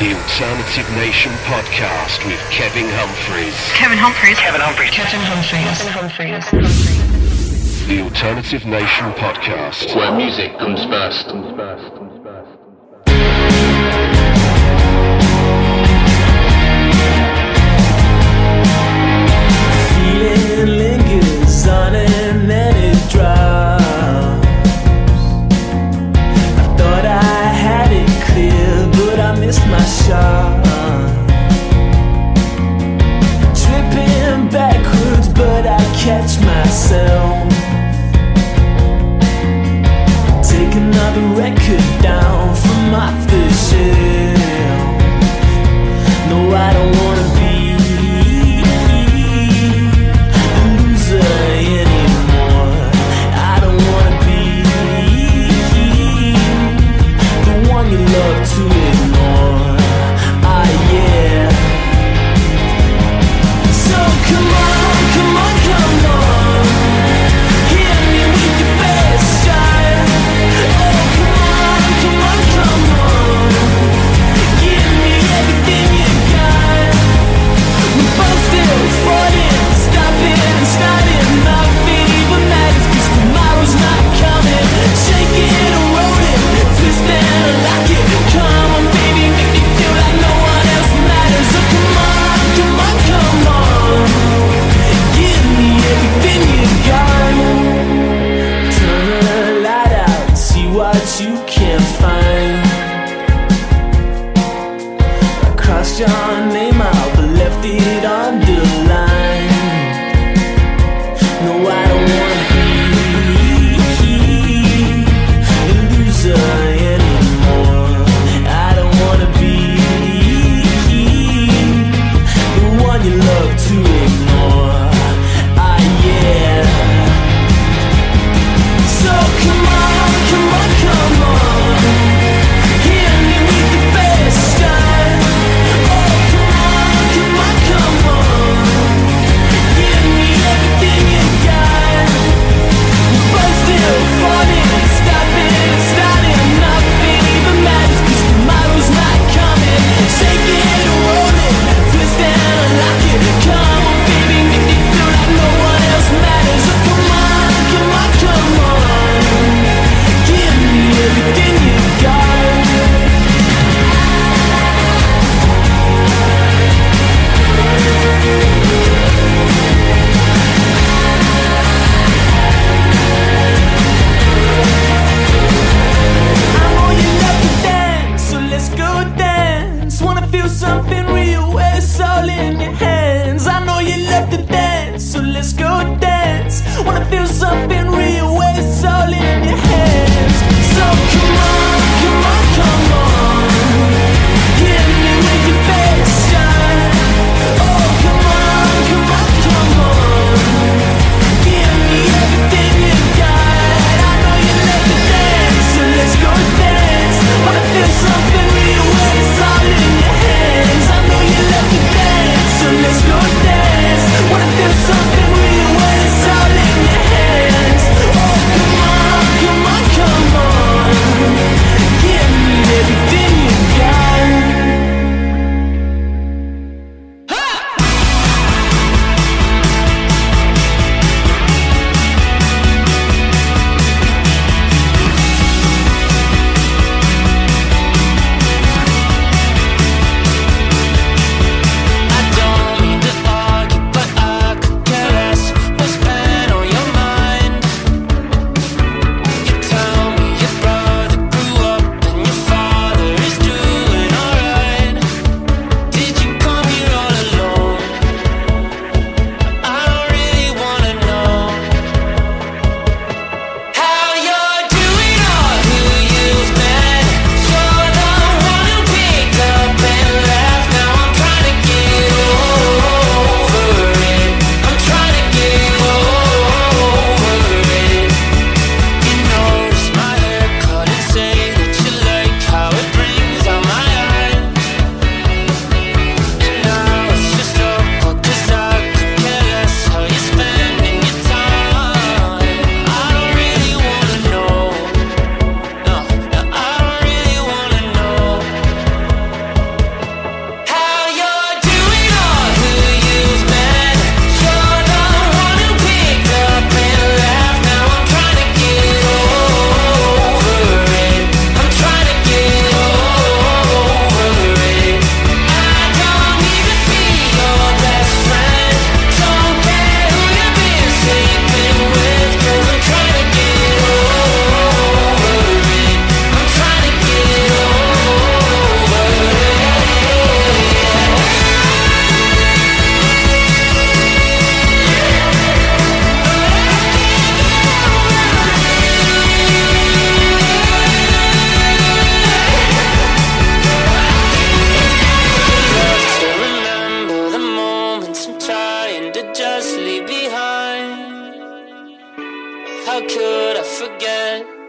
The Alternative Nation podcast with Kevin Humphreys. Kevin Humphreys. Kevin Humphreys. Kevin Humphreys. Kevin Humphreys. The Alternative Nation podcast, where music comes first. Feeling lingers on and then it drops. Tripping backwards, but I catch myself. Take another record down from off the shelf. No, I don't want.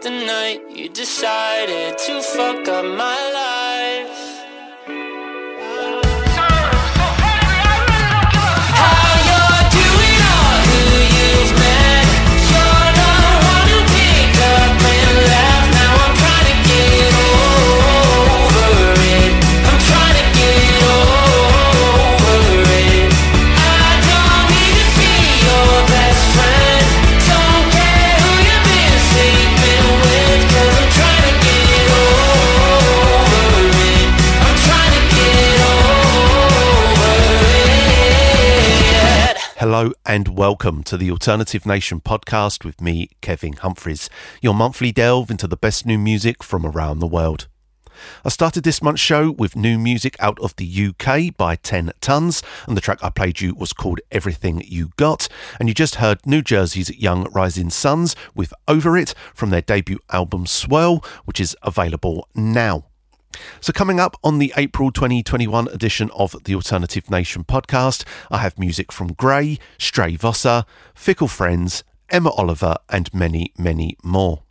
the night. You decided to fuck up my life. Hello and welcome to the Alternative Nation podcast with me, Kevin Humphreys, your monthly delve into the best new music from around the world. I started this month's show with new music out of the UK by Ten Tonnes, and the track I played you was called Everything You Got. And you just heard New Jersey's Young Rising Sons with Over It from their debut album Swirl, which is available now. So, coming up on the April 2021 edition of the Alternative Nation podcast, I have music from GRAE, Stray Fossa, Fickle Friends, Emma Oliver, and many, many more.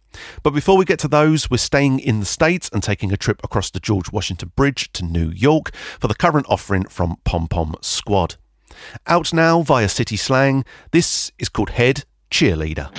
But before we get to those, we're staying in the States and taking a trip across the George Washington Bridge to New York for the current offering from Pom Pom Squad. Out now via City Slang, this is called Head Cheerleader.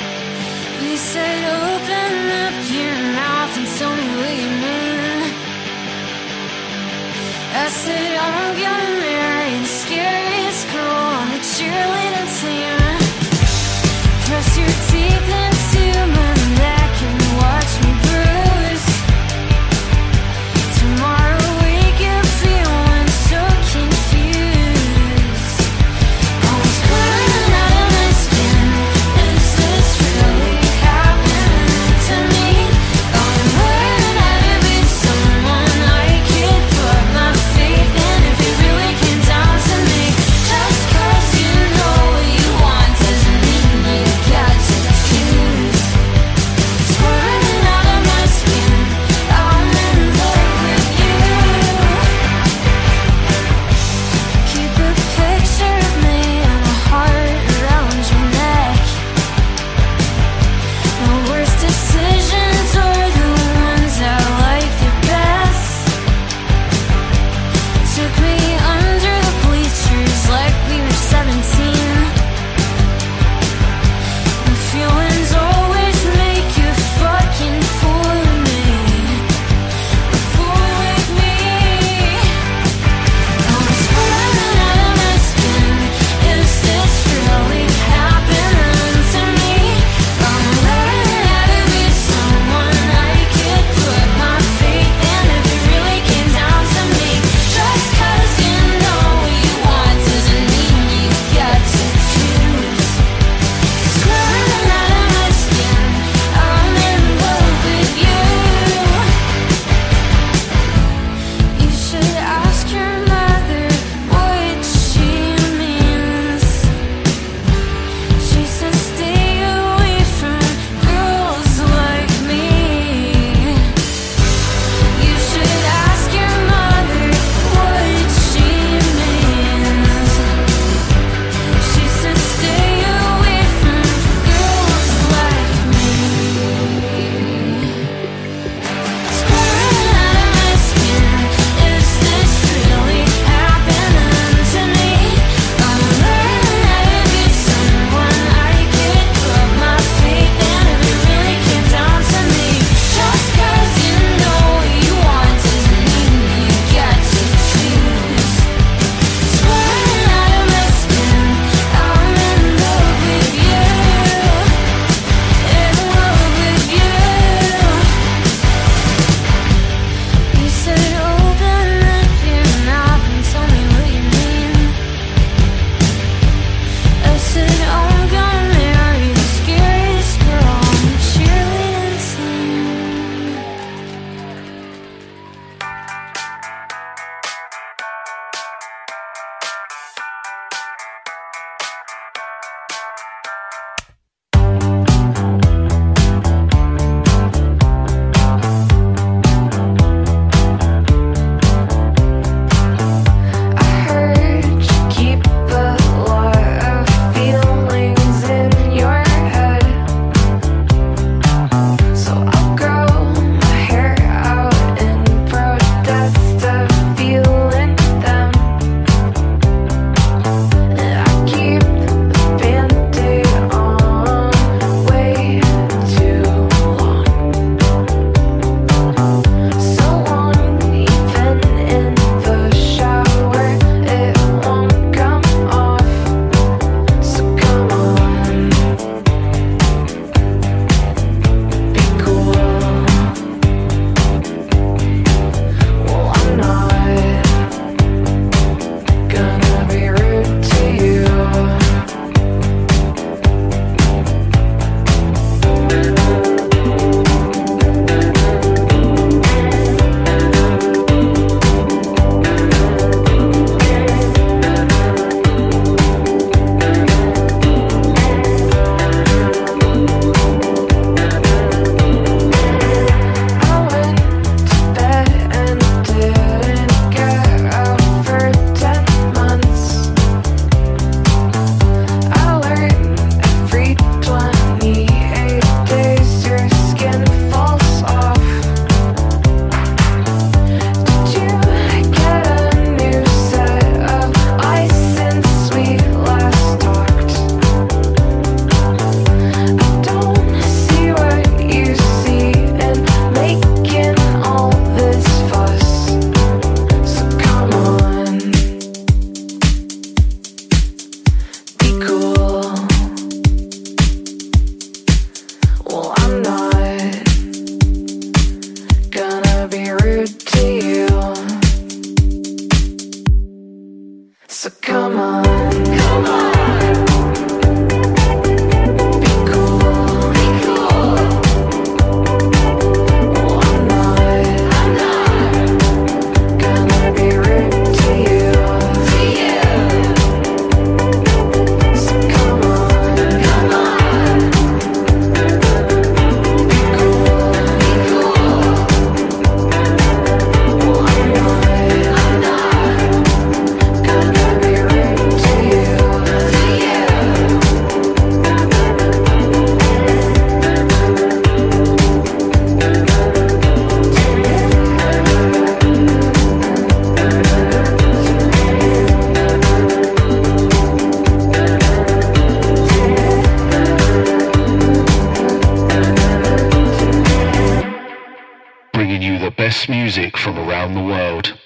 Music from around the world.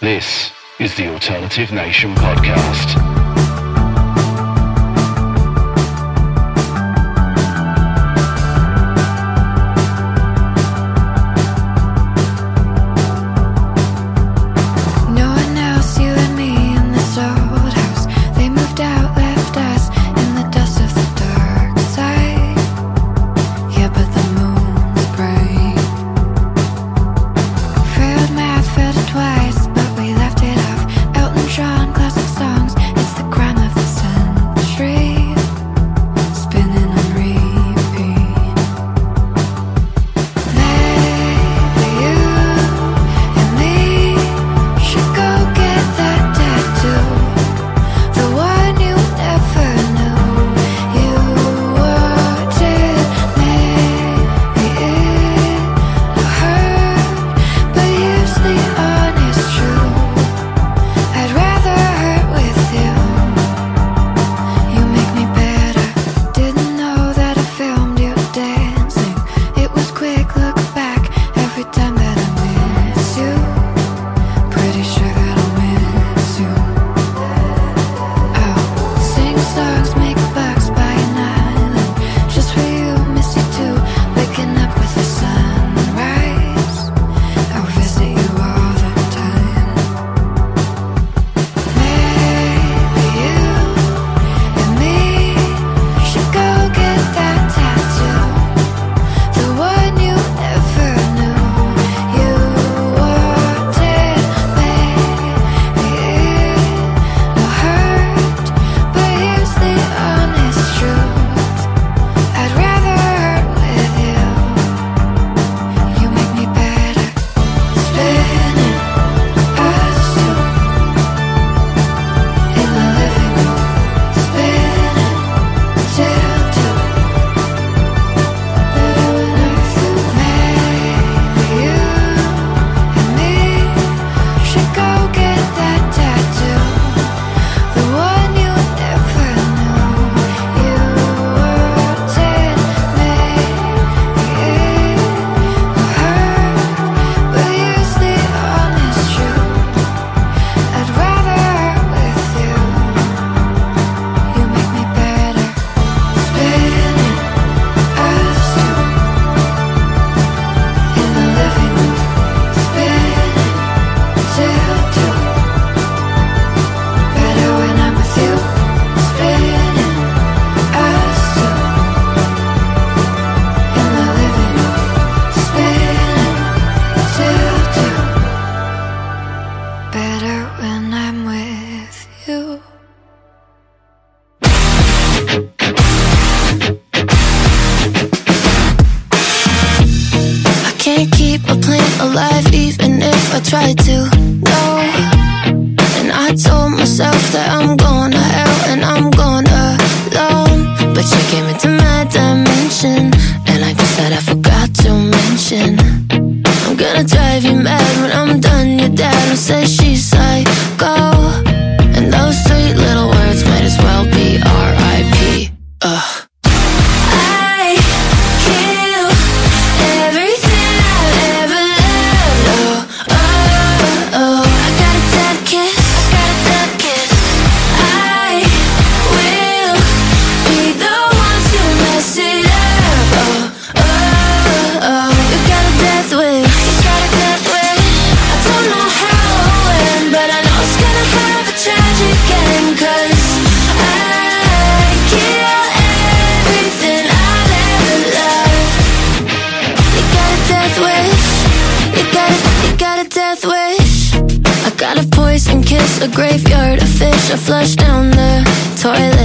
This is the Alternative Nation Podcast. graveyard, a fish, a flush down the toilet.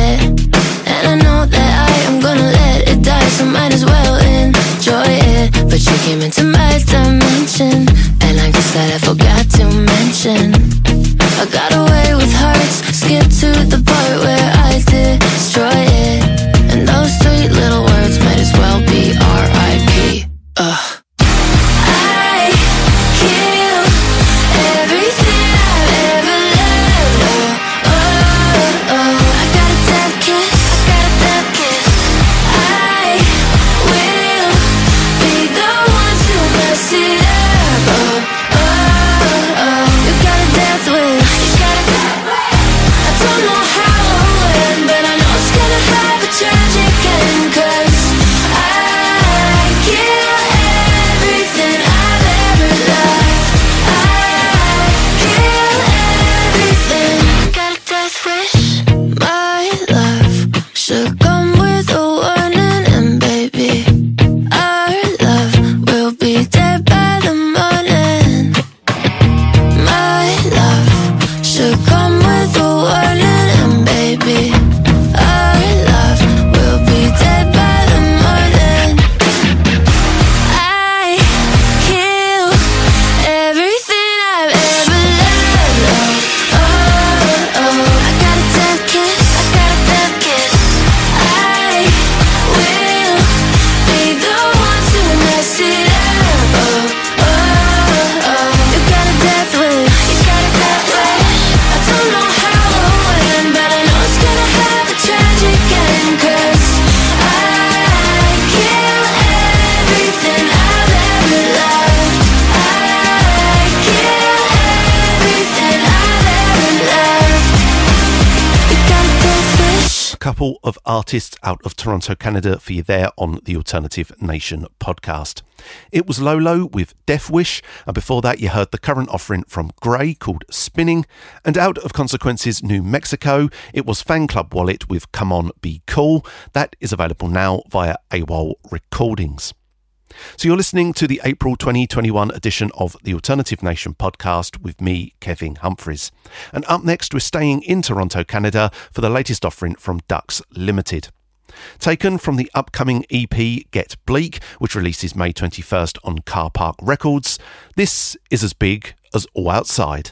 artists out of Toronto, Canada, for you there on the Alternative Nation podcast. It was Lolo with Death Wish, and before that, you heard the current offering from GRAE called Spinning, and out of Consequences New Mexico, it was Fan Club Wallet with Come On Be Cool. That is available now via AWOL Recordings. So you're listening to the April 2021 edition of the Alternative Nation podcast with me, Kevin Humphreys. And up next, we're staying in Toronto, Canada for the latest offering from Ducks Limited. Taken from the upcoming EP Get Bleak, which releases May 21st on Carpark Records, this is as big as All Outside.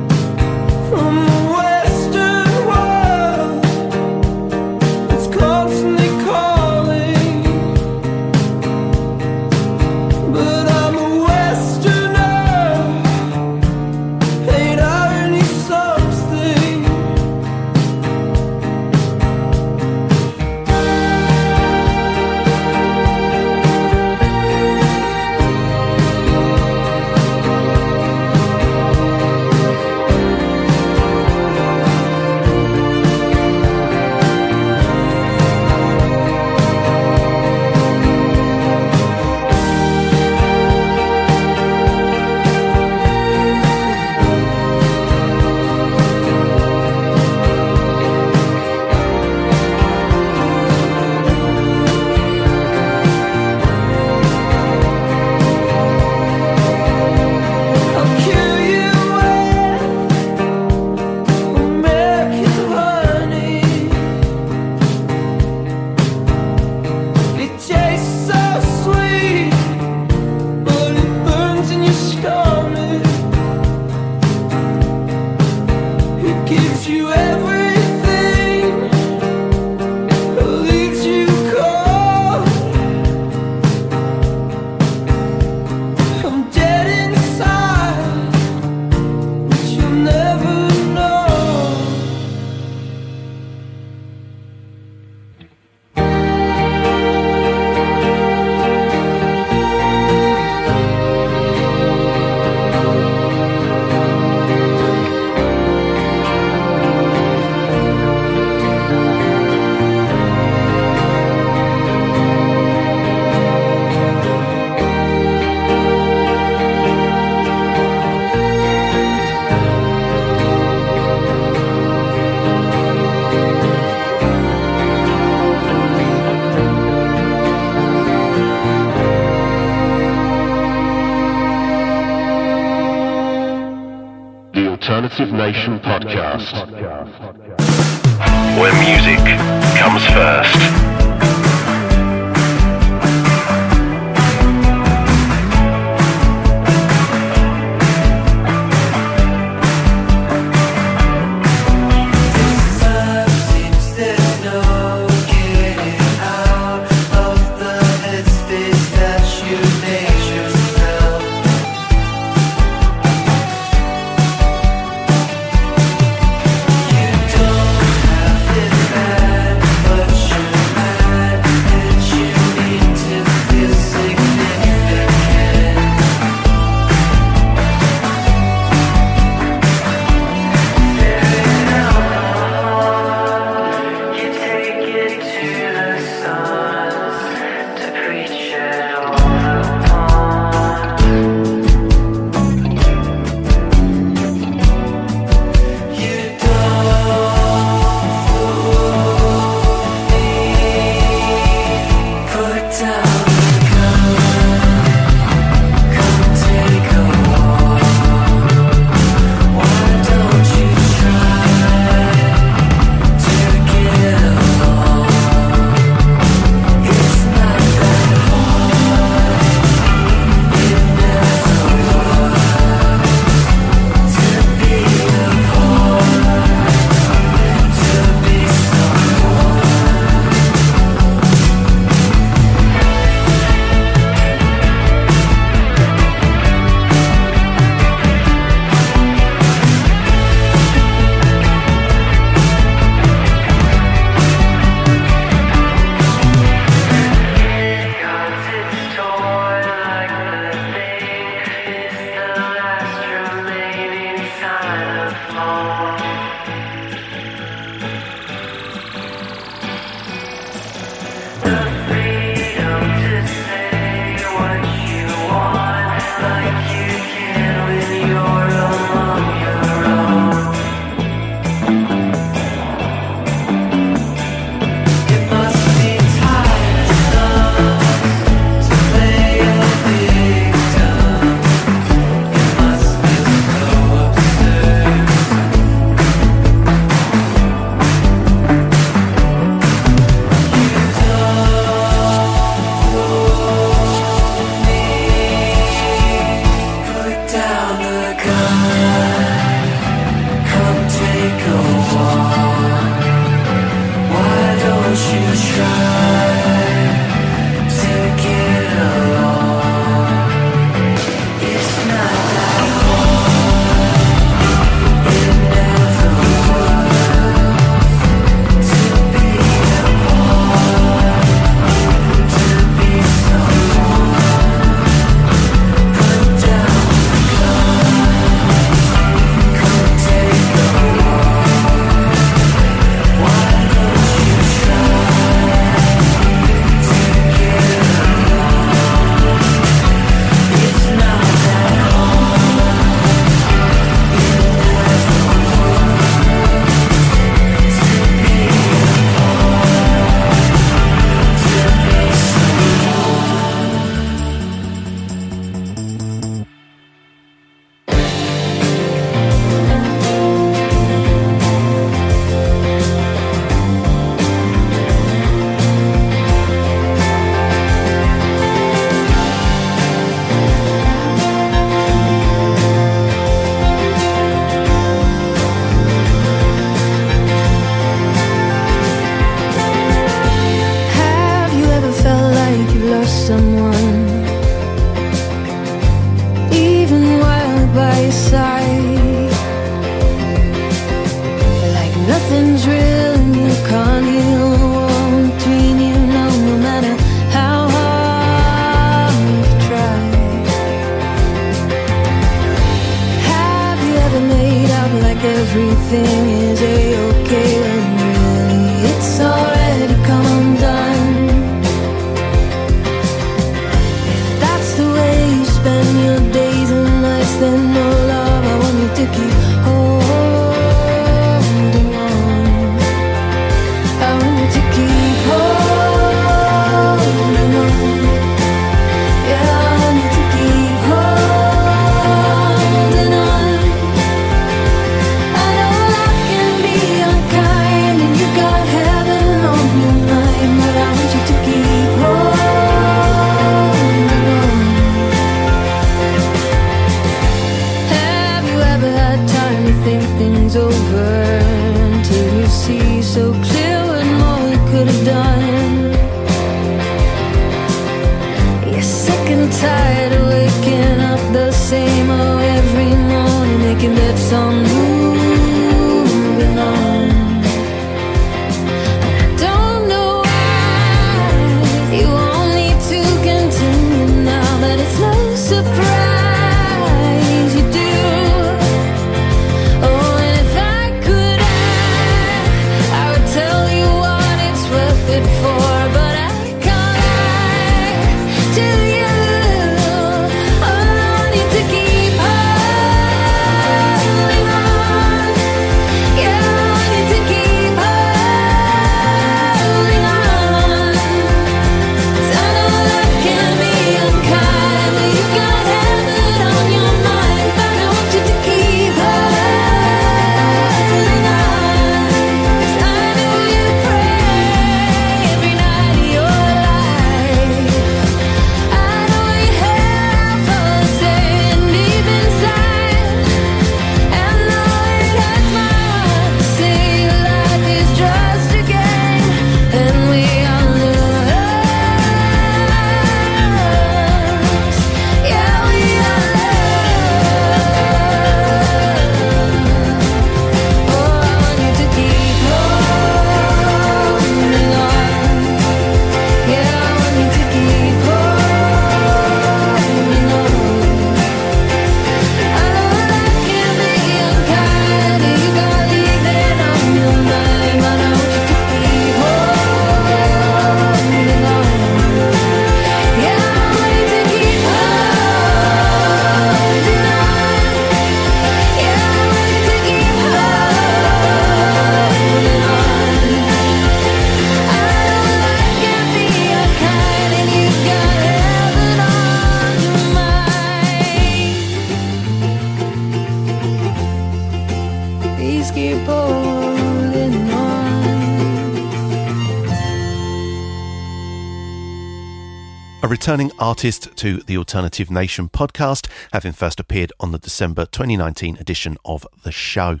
artist to the Alternative Nation podcast, having first appeared on the December 2019 edition of the show.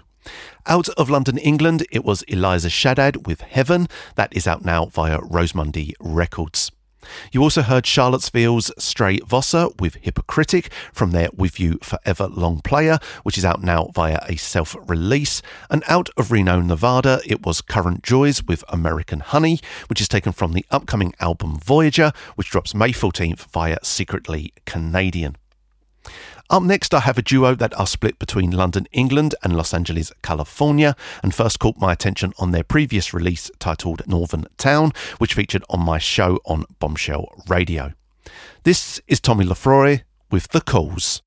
Out of London, England, it was Eliza Shaddad with Heaven. That is out now via Rosemundy Records. You also heard Charlottesville's Stray Fossa with Hypocritic from their With You Forever long player, which is out now via a self release. And out of Reno, Nevada, it was Current Joys with American Honey, which is taken from the upcoming album Voyager, which drops May 14th via Secretly Canadian. Up next, I have a duo that are split between London, England and Los Angeles, California, and first caught my attention on their previous release titled Northern Town, which featured on my show on Bombshell Radio. This is Tommy Lefroy with The Calls.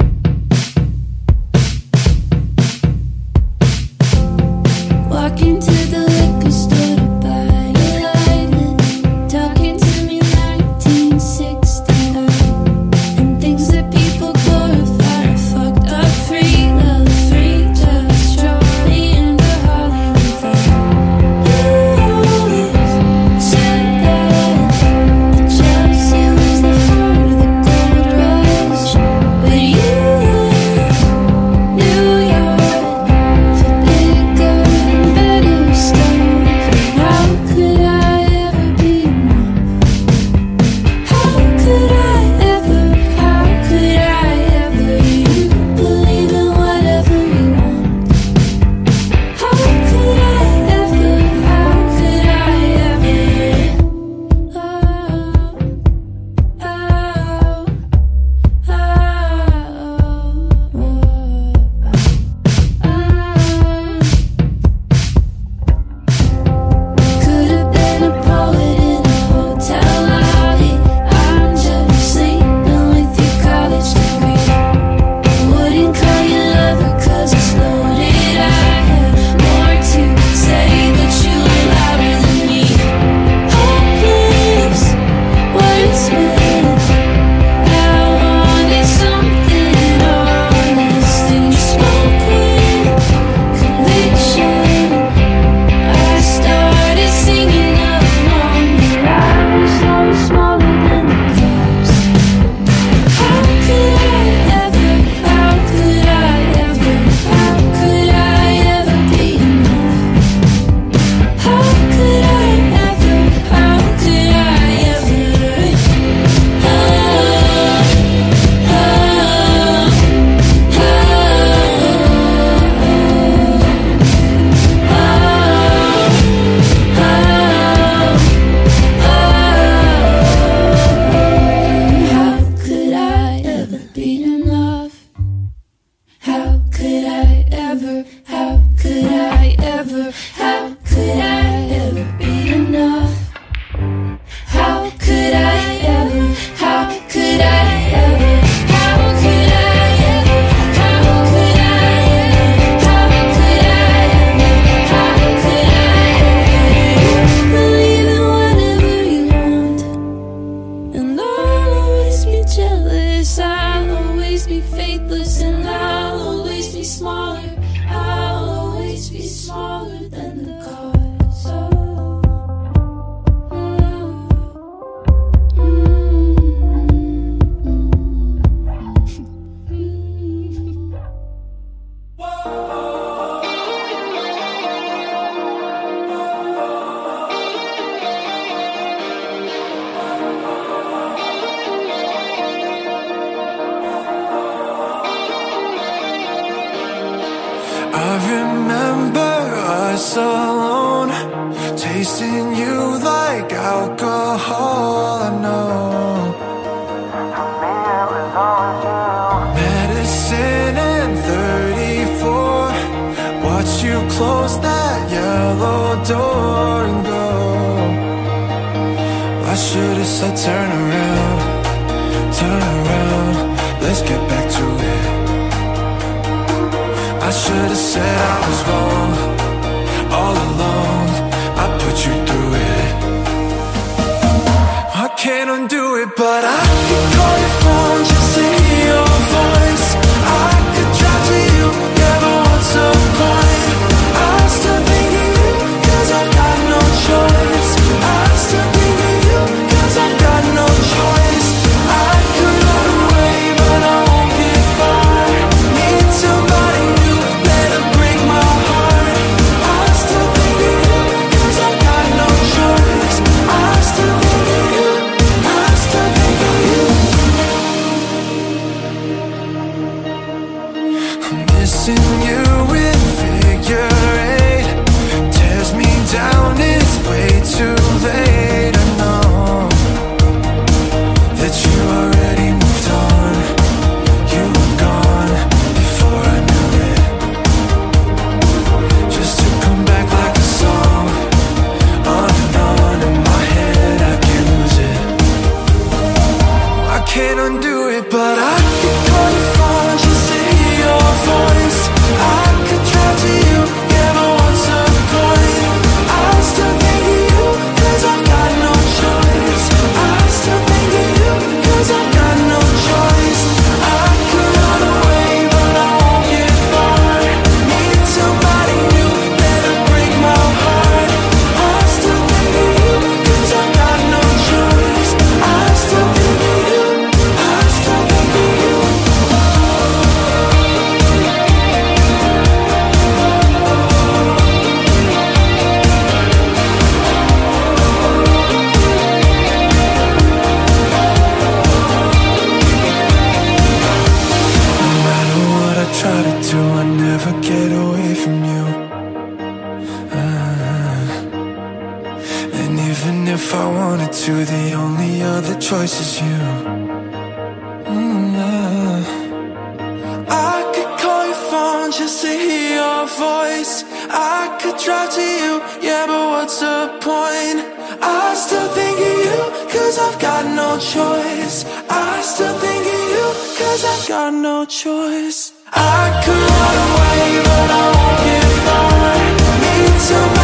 want just to hear your voice. I could drive to you, yeah, but what's the point? I still think of you, cause I've got no choice. I still think of you, cause I've got no choice. I could run away, but I won't get far. Need to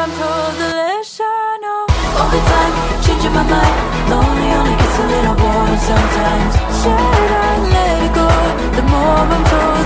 I'm told the know. All the time, changing my mind. Lonely only gets a little boring sometimes. Should I let it go? The more I'm told.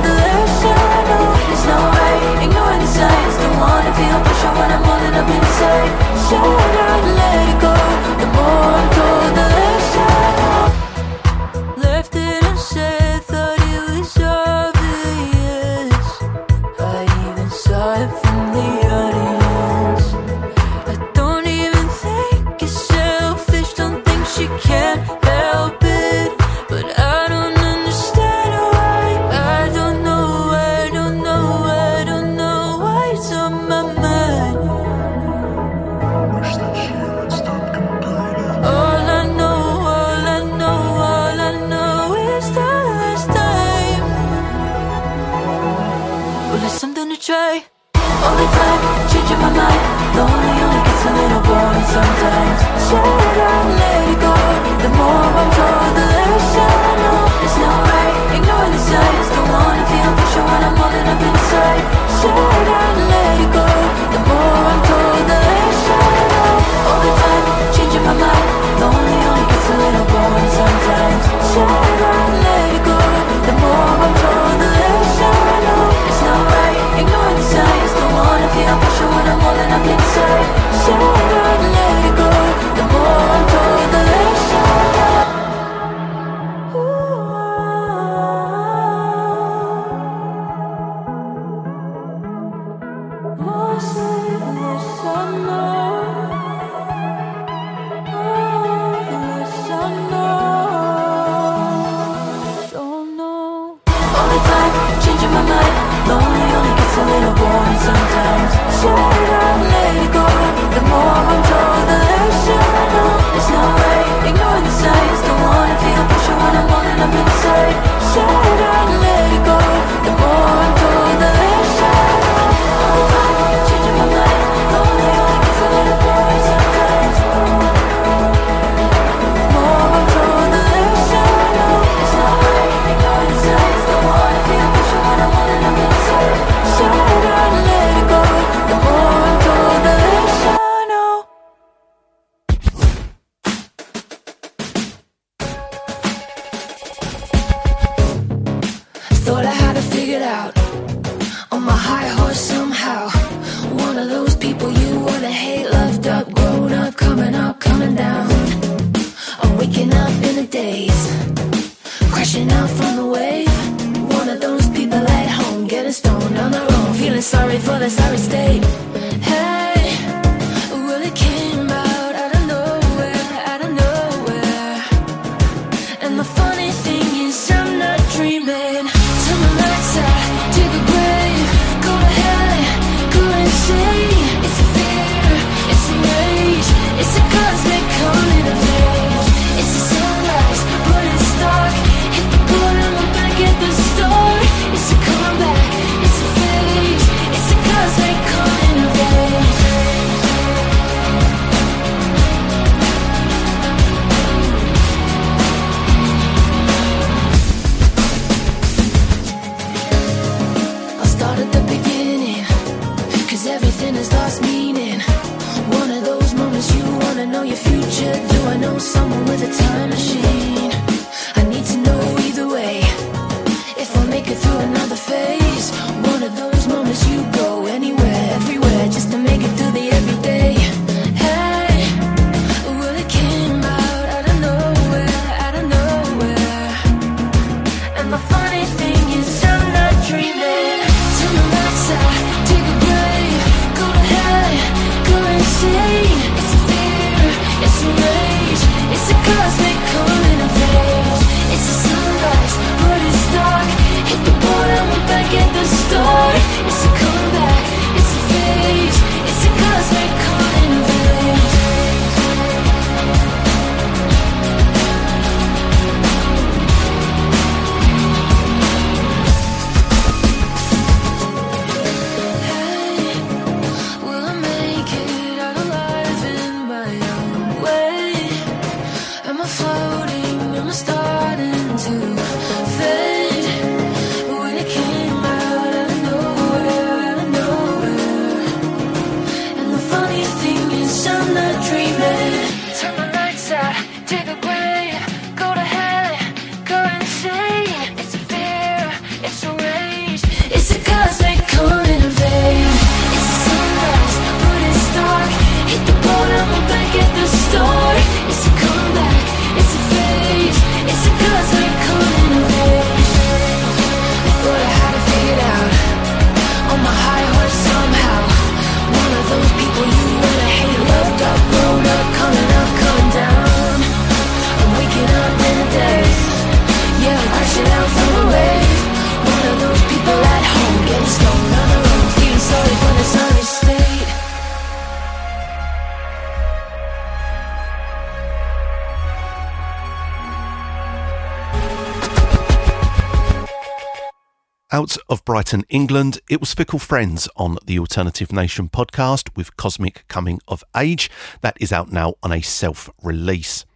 Out of Brighton, England, it was Fickle Friends on the Alternative Nation podcast with Cosmic Coming of Age. That is out now on a self release.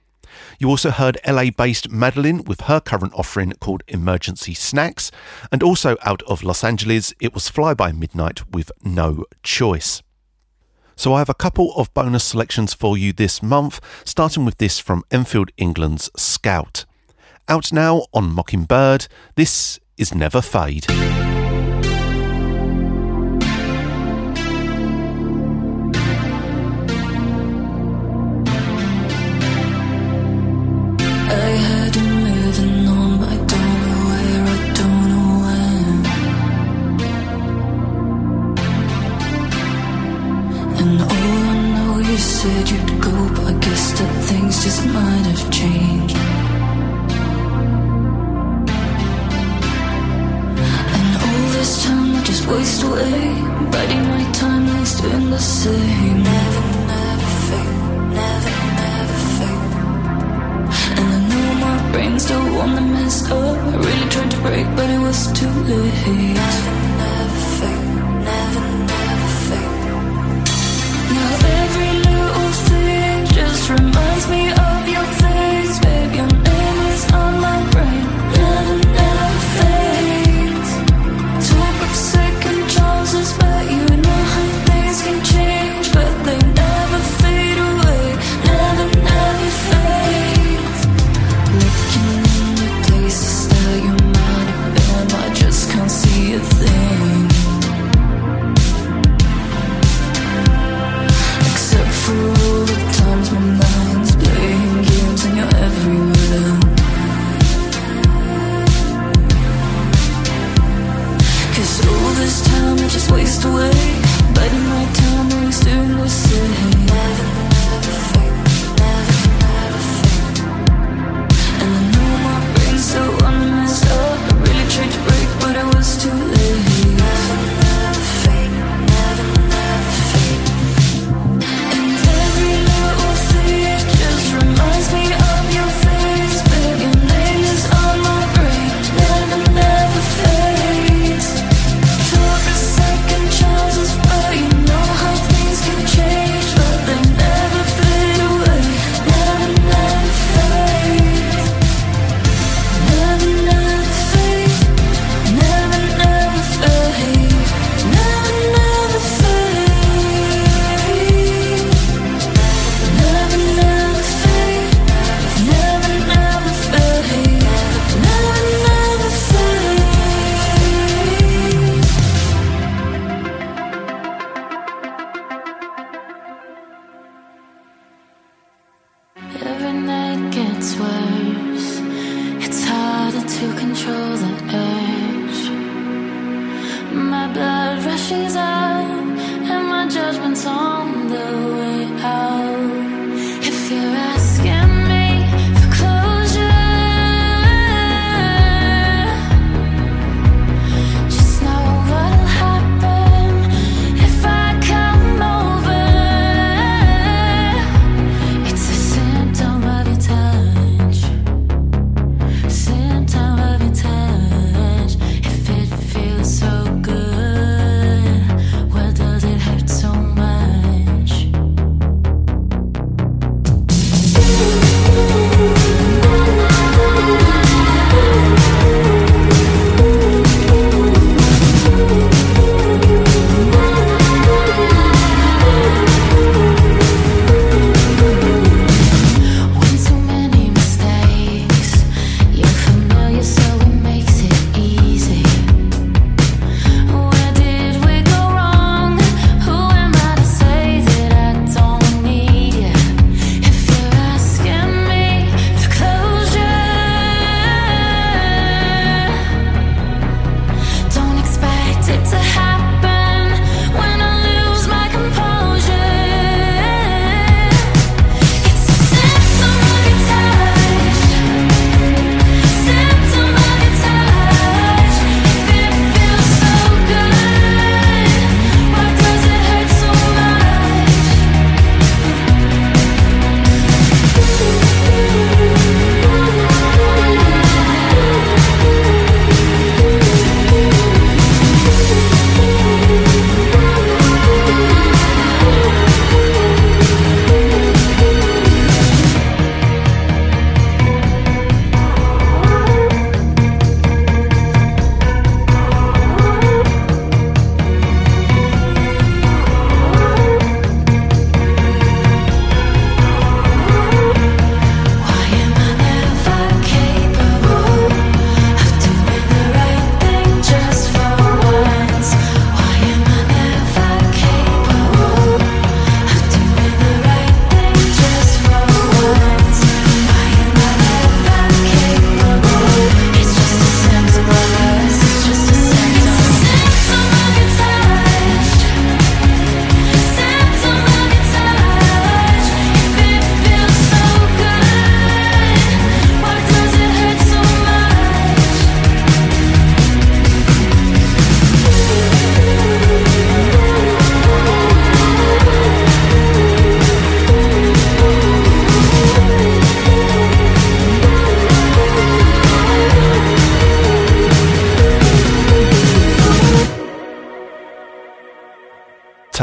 You also heard LA based Madeline with her current offering called Emergency Snacks. And also out of Los Angeles, it was Fly By Midnight with No Choice. So I have a couple of bonus selections for you this month, starting with this from Enfield, England's Scout. Out now on Mockingbird, this is never fade.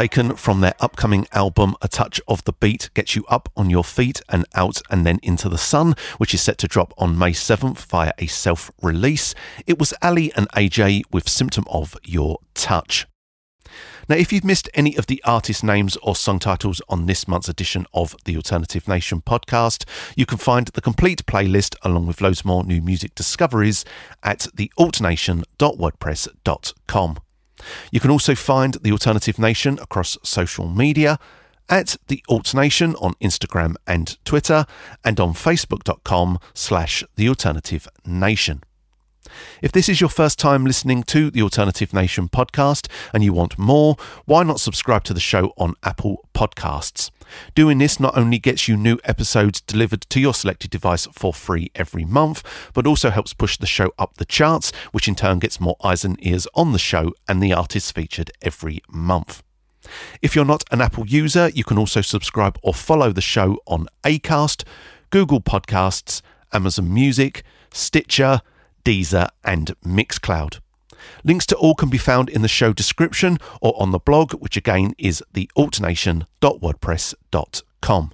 Taken from their upcoming album A Touch of the Beat Gets You Up on Your Feet and Out and Then Into the Sun, which is set to drop on May 7th via a self release. It was Aly and AJ with Symptom of Your Touch. Now, if you've missed any of the artist names or song titles on this month's edition of the Alternative Nation podcast, you can find the complete playlist along with loads more new music discoveries at thealtnation.wordpress.com. You can also find the Alternative Nation across social media at the Alt Nation on Instagram and Twitter, and on Facebook.com slash the Alternative Nation. If this is your first time listening to the Alternative Nation podcast and you want more, why not subscribe to the show on Apple Podcasts? Doing this not only gets you new episodes delivered to your selected device for free every month, but also helps push the show up the charts, which in turn gets more eyes and ears on the show and the artists featured every month. If you're not an Apple user, you can also subscribe or follow the show on Acast, Google Podcasts, Amazon Music, Stitcher, Deezer, and Mixcloud. Links to all can be found in the show description or on the blog, which again is thealtnation.wordpress.com.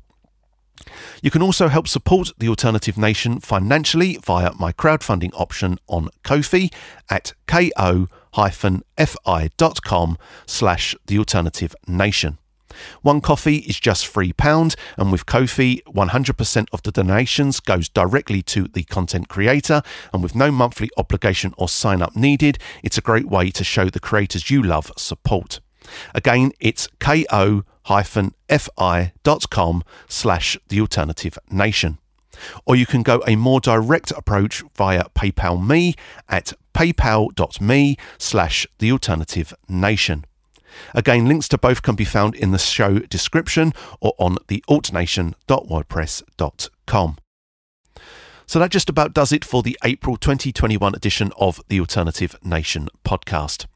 You can also help support the Alternative Nation financially via my crowdfunding option on Ko-fi at ko-fi.com slash the Alternative Nation. One coffee is just £3, and with Ko-fi, 100% of the donations goes directly to the content creator, and with no monthly obligation or sign up needed, it's a great way to show the creators you love support. Again, it's ko-fi.com slash the alternative nation. Or you can go a more direct approach via PayPal Me at paypal.me slash the alternative nation. Again, links to both can be found in the show description or on the altnation.wordpress.com. So that just about does it for the April 2021 edition of the Alternative Nation podcast.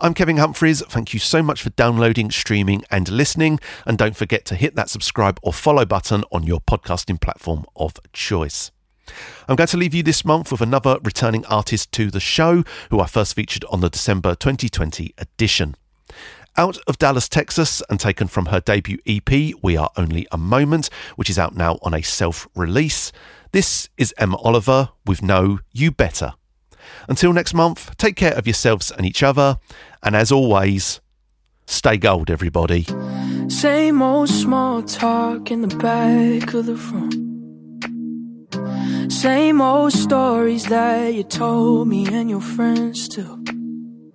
I'm Kevin Humphreys. Thank you so much for downloading, streaming, and listening. And don't forget to hit that subscribe or follow button on your podcasting platform of choice. I'm going to leave you this month with another returning artist to the show who I first featured on the December 2020 edition. Out of Dallas, Texas, and taken from her debut EP, We Are Only a Moment, which is out now on a self release. This is Emma Oliver with No You Better. Until next month, take care of yourselves and each other, and as always, stay gold, everybody. Same old small talk in the back of the room. Same old stories that you told me and your friends too.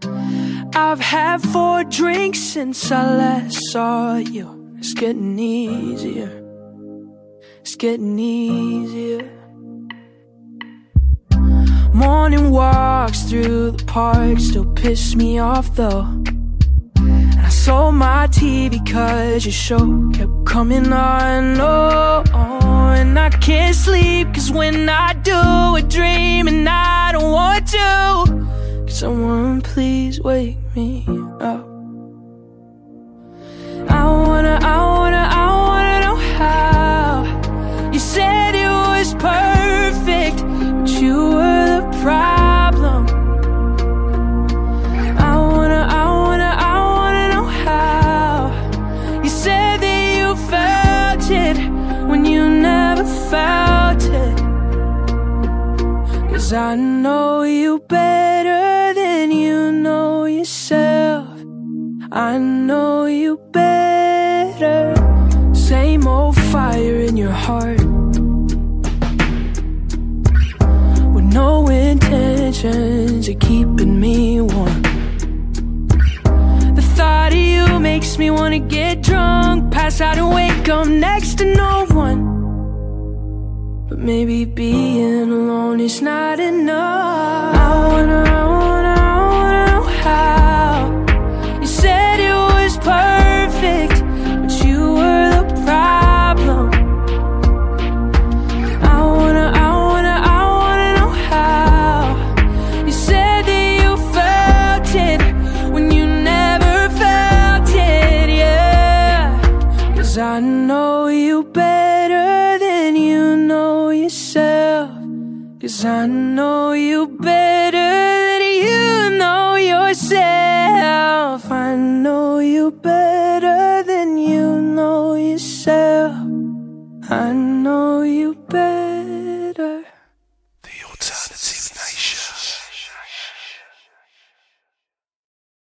I've had four drinks since I last saw you. It's getting easier. It's getting easier. Morning walks through the park still piss me off though. And I sold my TV cause your show kept coming on. Oh, oh, and I can't sleep cause when I do, I dream and I don't want to. Someone please wake intentions of keeping me warm. The thought of you makes me wanna get drunk, pass out and wake up next to no one. But maybe being alone is not enough. I wanna, Cause I know you better than you know yourself. I know you better than you know yourself. I know you